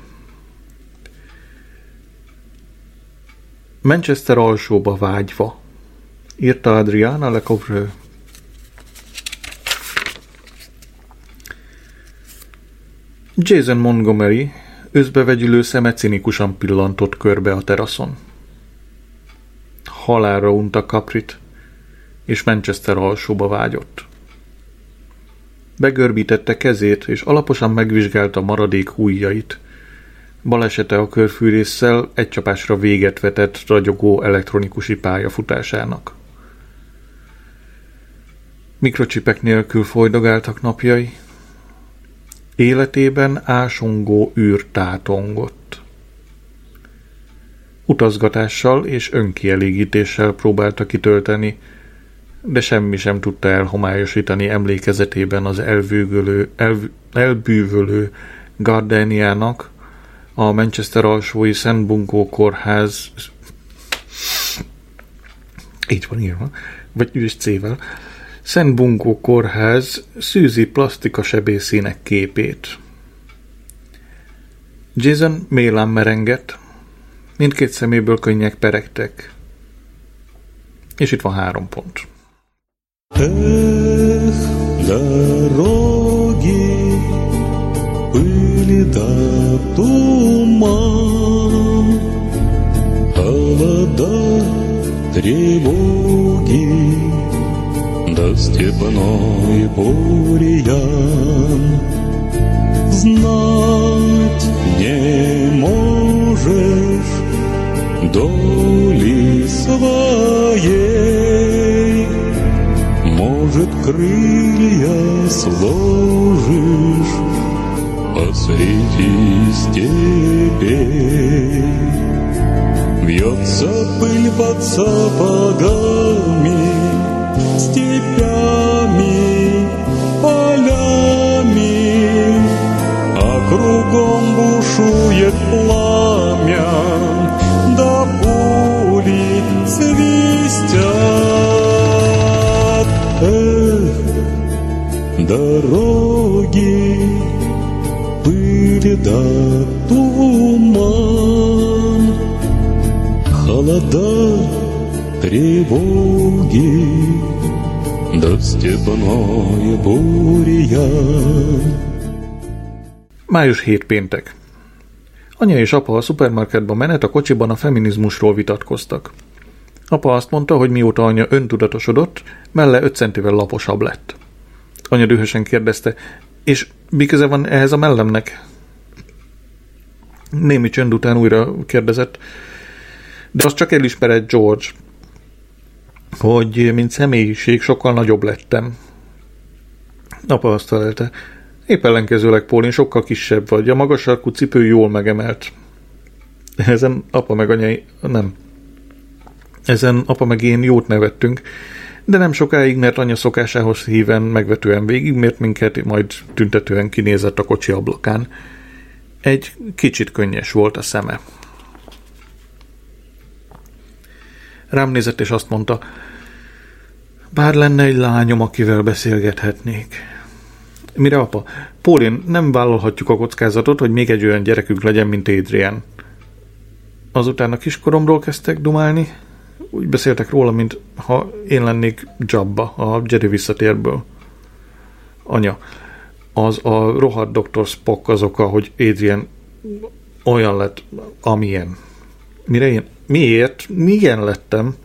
Manchester alsóba vágyva, írta Adriana Lecovreux. Jason Montgomery özbevegyülő szeme cinikusan pillantott körbe a teraszon. Halálra unta Caprit, és Manchester alsóba vágyott. Begörbítette kezét, és alaposan megvizsgálta maradék ujjait – Balesete a körfűrésszel egy csapásra véget vetett ragyogó elektronikusi pályafutásának. Mikrocsipek nélkül folydogáltak napjai. Életében ásongó űr tátongott. Utazgatással és önkielégítéssel próbálta kitölteni, de semmi sem tudta elhomályosítani emlékezetében az elvűgölő, elv, elbűvölő Gardeniának, a Manchester alsói Szent Bunkó kórház így van írva, vagy üs C-vel, Szent Bunkó kórház szűzi plastika sebészének képét. Jason mélán merengett, mindkét szeméből könnyek peregtek. És itt van három pont. Эх, дороги, пыли да туман, холода, тревоги, Да степной бурьян. Знать не можешь доли своей, может, крылья сложишь посреди степей. Вьется пыль под сапогами, кругом бушует пламя, да пули свистят. Эх, дороги пыли да туман, холода, тревоги, да степной бурьян. Május 7 péntek. Anya és apa a szupermarketban menet a kocsiban a feminizmusról vitatkoztak. Apa azt mondta, hogy mióta anya öntudatosodott, melle 5 centivel laposabb lett. Anya dühösen kérdezte, és mi köze van ehhez a mellemnek? Némi csönd után újra kérdezett, de azt csak elismerett George, hogy mint személyiség sokkal nagyobb lettem. Apa azt felelte, épp ellenkezőleg Pólin sokkal kisebb vagy, a magas sarkú cipő jól megemelt. Ezen apa meg anyai, nem. Ezen apa meg én jót nevettünk, de nem sokáig, mert anya szokásához híven megvetően mert minket, majd tüntetően kinézett a kocsi ablakán. Egy kicsit könnyes volt a szeme. Rám nézett és azt mondta, bár lenne egy lányom, akivel beszélgethetnék. Mire apa? Pólin, nem vállalhatjuk a kockázatot, hogy még egy olyan gyerekünk legyen, mint Adrian. Azután a kiskoromról kezdtek dumálni, úgy beszéltek róla, mint ha én lennék Jabba a Jedi visszatérből. Anya, az a rohadt Dr. Spock az oka, hogy Adrian olyan lett, amilyen. Mire én, miért? Milyen lettem?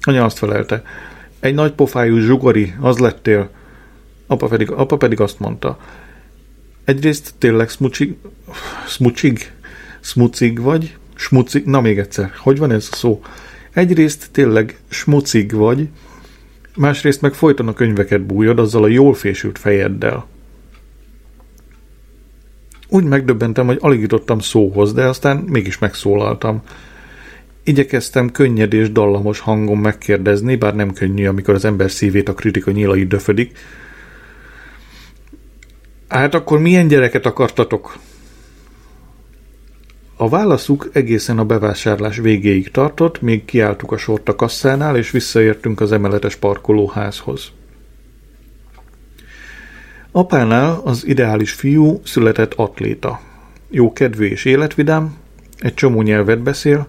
Anya azt felelte. Egy nagy pofájú zsugori, az lettél. Apa pedig, apa pedig azt mondta. Egyrészt tényleg smucsig, smucsig, smucig vagy, smucig, na még egyszer, hogy van ez a szó? Egyrészt tényleg smucig vagy, másrészt meg folyton a könyveket bújod azzal a jól fésült fejeddel. Úgy megdöbbentem, hogy alig jutottam szóhoz, de aztán mégis megszólaltam. Igyekeztem könnyed és dallamos hangon megkérdezni, bár nem könnyű, amikor az ember szívét a kritika nyílai döfödik. Hát akkor milyen gyereket akartatok? A válaszuk egészen a bevásárlás végéig tartott, még kiálltuk a sort a kasszánál, és visszaértünk az emeletes parkolóházhoz. Apánál az ideális fiú született atléta. Jó kedvű és életvidám, egy csomó nyelvet beszél,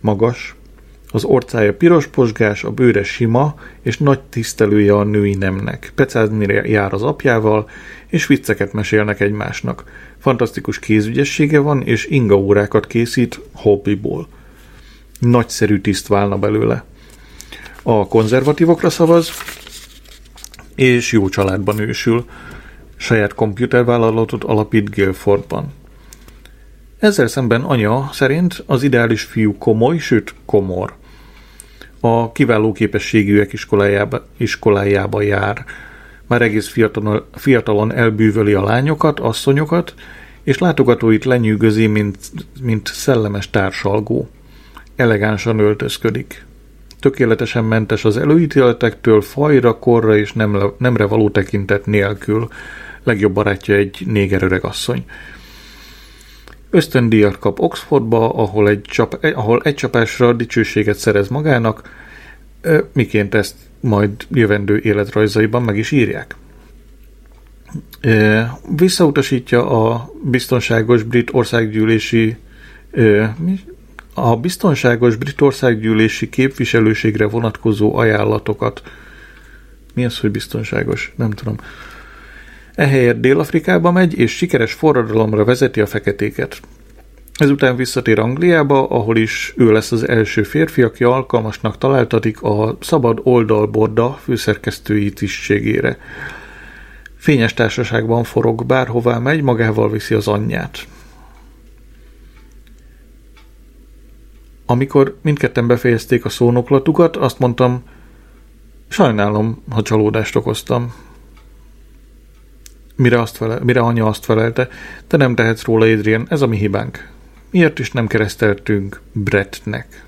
magas, az orcája piros posgás, a bőre sima, és nagy tisztelője a női nemnek. Pecázni jár az apjával, és vicceket mesélnek egymásnak. Fantasztikus kézügyessége van, és inga órákat készít hobbiból. Nagyszerű tiszt válna belőle. A konzervatívokra szavaz, és jó családban ősül. Saját komputervállalatot alapít Guildfordban. Ezzel szemben anya szerint az ideális fiú komoly, sőt komor. A kiváló képességűek iskolájába, iskolájába jár. Már egész fiatalon, fiatalon elbűvöli a lányokat, asszonyokat, és látogatóit lenyűgözi, mint, mint szellemes társalgó. Elegánsan öltözködik. Tökéletesen mentes az előítéletektől, fajra, korra és nem, nemre való tekintet nélkül. Legjobb barátja egy néger öreg asszony. Ösztöndíjat kap Oxfordba, ahol egy, csap, ahol egy csapásra dicsőséget szerez magának, miként ezt majd jövendő életrajzaiban meg is írják. Visszautasítja a biztonságos brit országgyűlési a biztonságos brit országgyűlési képviselőségre vonatkozó ajánlatokat. Mi az, hogy biztonságos? Nem tudom. Ehelyett Dél-Afrikába megy, és sikeres forradalomra vezeti a feketéket. Ezután visszatér Angliába, ahol is ő lesz az első férfi, aki alkalmasnak találtatik a Szabad Oldalborda főszerkesztői tisztségére. Fényes társaságban forog, bárhová megy, magával viszi az anyját. Amikor mindketten befejezték a szónoklatukat, azt mondtam, sajnálom, ha csalódást okoztam. Mire, azt fele, mire anya azt felelte, te nem tehetsz róla, Adrian, ez a mi hibánk. Miért is nem kereszteltünk Brettnek?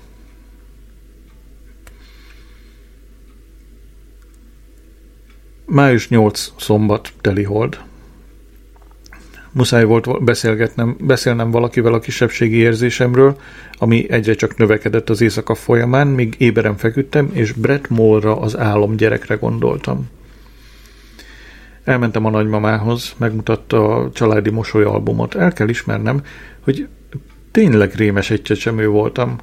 Május 8 szombat, telihold. Muszáj volt beszélgetnem, beszélnem valakivel a kisebbségi érzésemről, ami egyre csak növekedett az éjszaka folyamán, míg éberen feküdtem, és Brett Mollra az álom gyerekre gondoltam. Elmentem a nagymamához, megmutatta a családi mosolyalbumot. El kell ismernem, hogy tényleg rémes egy csecsemő voltam.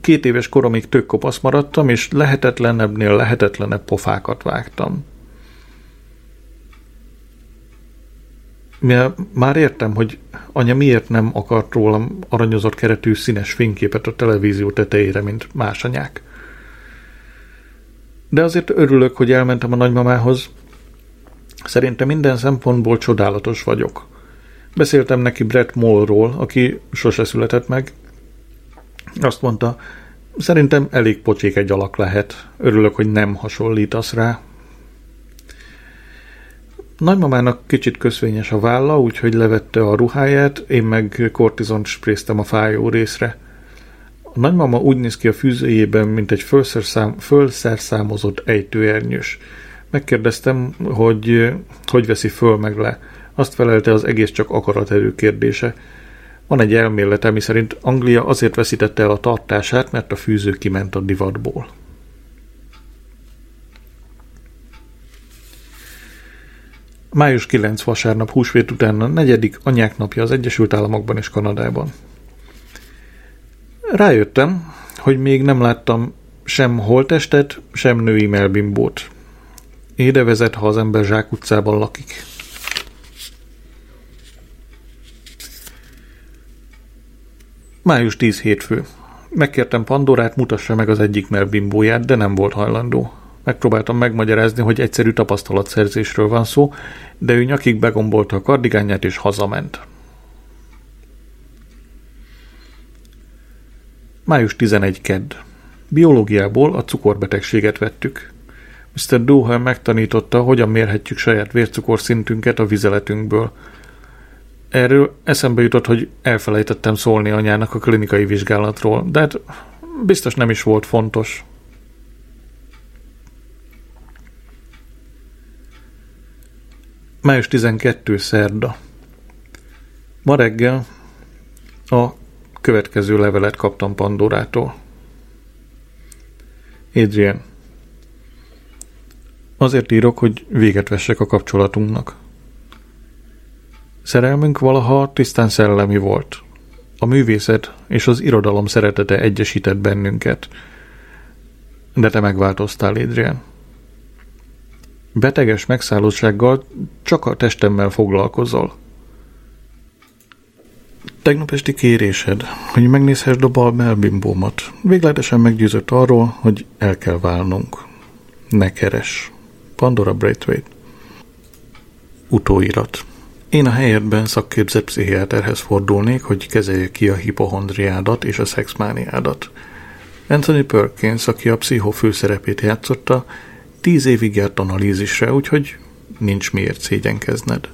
Két éves koromig tök kopasz maradtam, és lehetetlenebbnél lehetetlenebb pofákat vágtam. Már értem, hogy anya miért nem akart rólam aranyozott keretű színes fényképet a televízió tetejére, mint más anyák. De azért örülök, hogy elmentem a nagymamához, Szerintem minden szempontból csodálatos vagyok. Beszéltem neki Brett Mollról, aki sose született meg. Azt mondta, szerintem elég pocsék egy alak lehet. Örülök, hogy nem hasonlítasz rá. Nagymamának kicsit köszvényes a válla, úgyhogy levette a ruháját, én meg kortizont spréztem a fájó részre. A nagymama úgy néz ki a fűzőjében, mint egy fölszerszámozott ejtőernyős. Megkérdeztem, hogy hogy veszi föl meg le. Azt felelte, az egész csak akaraterő kérdése. Van egy elmélet, ami szerint Anglia azért veszítette el a tartását, mert a fűző kiment a divatból. Május 9 vasárnap húsvét után a negyedik anyák napja az Egyesült Államokban és Kanadában. Rájöttem, hogy még nem láttam sem holtestet, sem női melbimbót. Éde vezet, ha az ember Zsák utcában lakik. Május 10 hétfő. Megkértem Pandorát, mutassa meg az egyik melbimbóját, de nem volt hajlandó. Megpróbáltam megmagyarázni, hogy egyszerű tapasztalatszerzésről van szó, de ő nyakig begombolta a kardigányát és hazament. Május 11 kedd. Biológiából a cukorbetegséget vettük. Mr. Dohel megtanította, hogyan mérhetjük saját vércukorszintünket a vizeletünkből. Erről eszembe jutott, hogy elfelejtettem szólni anyának a klinikai vizsgálatról, de hát biztos nem is volt fontos. Május 12. szerda. Ma reggel a következő levelet kaptam Pandorától. Adrian, azért írok, hogy véget vessek a kapcsolatunknak. Szerelmünk valaha tisztán szellemi volt. A művészet és az irodalom szeretete egyesített bennünket. De te megváltoztál, Adrian. Beteges megszállottsággal csak a testemmel foglalkozol. Tegnap esti kérésed, hogy megnézhessd a bal melbimbómat, végletesen meggyőzött arról, hogy el kell válnunk. Ne keres. Pandora Braithwaite. Utóirat. Én a helyedben szakképzett pszichiáterhez fordulnék, hogy kezelje ki a hipohondriádat és a szexmániádat. Anthony Perkins, aki a pszicho főszerepét játszotta, tíz évig járt analízisre, úgyhogy nincs miért szégyenkezned.